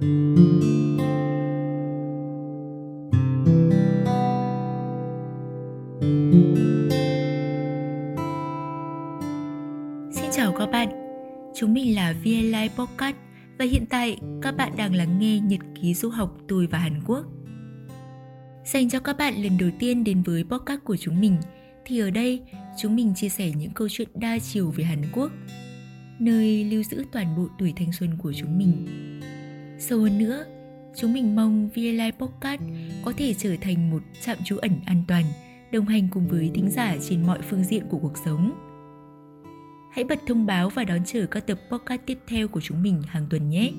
Xin chào các bạn, chúng mình là VN Podcast và hiện tại các bạn đang lắng nghe nhật ký du học tôi và Hàn Quốc. Dành cho các bạn lần đầu tiên đến với podcast của chúng mình thì ở đây chúng mình chia sẻ những câu chuyện đa chiều về Hàn Quốc, nơi lưu giữ toàn bộ tuổi thanh xuân của chúng mình. Sâu hơn nữa, chúng mình mong VLI Podcast có thể trở thành một trạm trú ẩn an toàn, đồng hành cùng với thính giả trên mọi phương diện của cuộc sống. Hãy bật thông báo và đón chờ các tập podcast tiếp theo của chúng mình hàng tuần nhé.